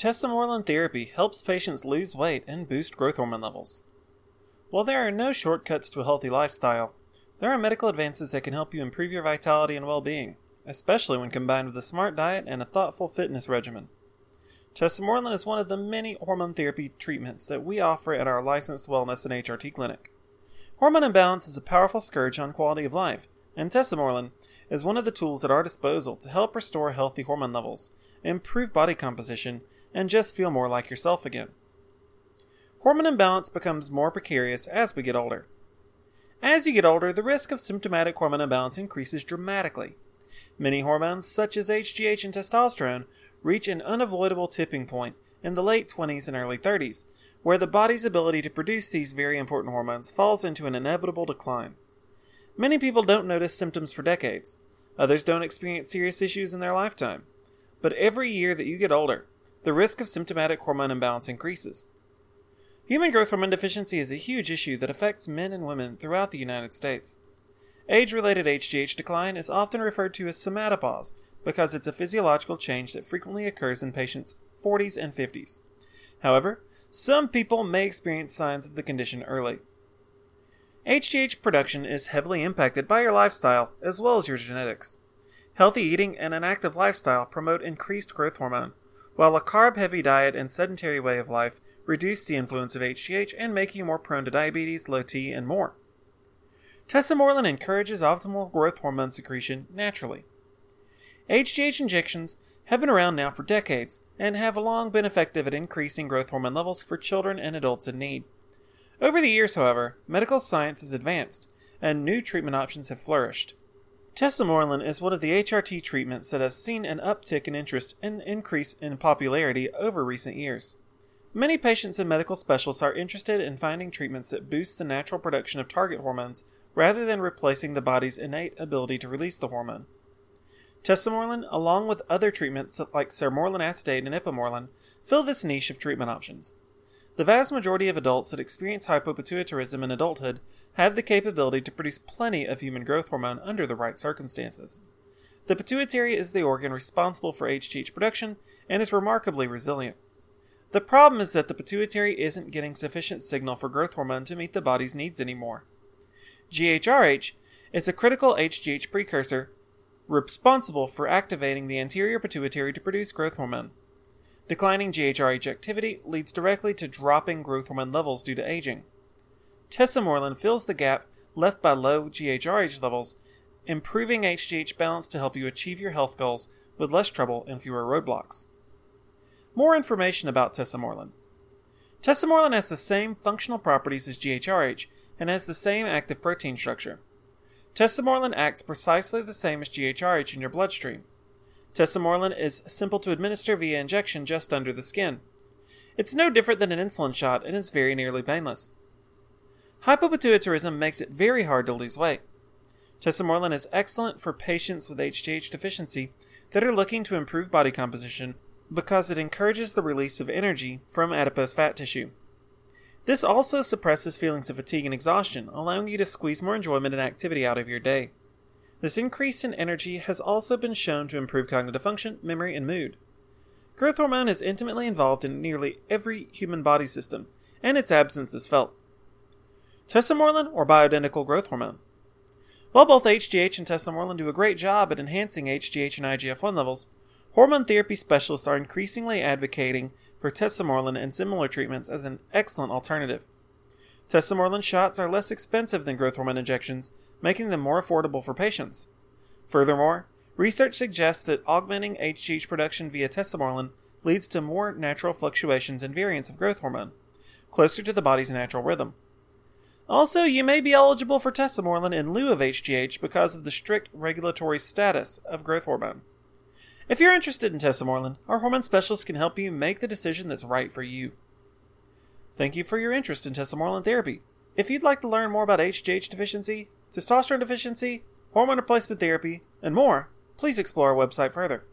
Tesamorelin therapy helps patients lose weight and boost growth hormone levels. While there are no shortcuts to a healthy lifestyle, there are medical advances that can help you improve your vitality and well being, especially when combined with a smart diet and a thoughtful fitness regimen. Tesamorelin is one of the many hormone therapy treatments that we offer at our licensed wellness and HRT clinic. Hormone imbalance is a powerful scourge on quality of life, and tesamorelin is one of the tools at our disposal to help restore healthy hormone levels, improve body composition, and just feel more like yourself again. Hormone imbalance becomes more precarious as we get older. As you get older, the risk of symptomatic hormone imbalance increases dramatically. Many hormones, such as HGH and testosterone, reach an unavoidable tipping point in the late 20s and early 30s, where the body's ability to produce these very important hormones falls into an inevitable decline. Many people don't notice symptoms for decades. Others don't experience serious issues in their lifetime. But every year that you get older, the risk of symptomatic hormone imbalance increases. Human growth hormone deficiency is a huge issue that affects men and women throughout the United States. Age related HGH decline is often referred to as somatopause because it's a physiological change that frequently occurs in patients' 40s and 50s. However, some people may experience signs of the condition early. HGH production is heavily impacted by your lifestyle as well as your genetics. Healthy eating and an active lifestyle promote increased growth hormone, while a carb heavy diet and sedentary way of life reduce the influence of HGH and make you more prone to diabetes, low T, and more. Tesamorelin encourages optimal growth hormone secretion naturally. HGH injections have been around now for decades and have long been effective at increasing growth hormone levels for children and adults in need. Over the years, however, medical science has advanced, and new treatment options have flourished. Tesamorelin is one of the HRT treatments that has seen an uptick in interest and increase in popularity over recent years. Many patients and medical specialists are interested in finding treatments that boost the natural production of target hormones rather than replacing the body's innate ability to release the hormone. Tesamorelin, along with other treatments like sermorelin acetate and ipamorelin, fill this niche of treatment options. The vast majority of adults that experience hypopituitarism in adulthood have the capability to produce plenty of human growth hormone under the right circumstances. The pituitary is the organ responsible for HGH production and is remarkably resilient. The problem is that the pituitary isn't getting sufficient signal for growth hormone to meet the body's needs anymore. GHRH is a critical HGH precursor responsible for activating the anterior pituitary to produce growth hormone. Declining GHRH activity leads directly to dropping growth hormone levels due to aging. Tesamorelin fills the gap left by low GHRH levels, improving HGH balance to help you achieve your health goals with less trouble and fewer roadblocks. More information about tesamorelin. Tesamorelin has the same functional properties as GHRH and has the same active protein structure. Tesamorelin acts precisely the same as GHRH in your bloodstream. Tesamorelin is simple to administer via injection just under the skin. It's no different than an insulin shot and is very nearly painless. Hypopituitarism makes it very hard to lose weight. Tesamorelin is excellent for patients with HGH deficiency that are looking to improve body composition because it encourages the release of energy from adipose fat tissue. This also suppresses feelings of fatigue and exhaustion, allowing you to squeeze more enjoyment and activity out of your day. This increase in energy has also been shown to improve cognitive function, memory, and mood. Growth hormone is intimately involved in nearly every human body system, and its absence is felt. Tesamorelin or bioidentical growth hormone. While both HGH and tesamorelin do a great job at enhancing HGH and IGF 1 levels, hormone therapy specialists are increasingly advocating for tesamorelin and similar treatments as an excellent alternative. Tesamorelin shots are less expensive than growth hormone injections making them more affordable for patients. Furthermore, research suggests that augmenting HGH production via tesamorelin leads to more natural fluctuations and variants of growth hormone, closer to the body's natural rhythm. Also, you may be eligible for tesamorelin in lieu of HGH because of the strict regulatory status of growth hormone. If you're interested in tesamorelin, our hormone specialist can help you make the decision that's right for you. Thank you for your interest in tesamorelin therapy. If you'd like to learn more about HGH deficiency, testosterone deficiency, hormone replacement therapy, and more, please explore our website further.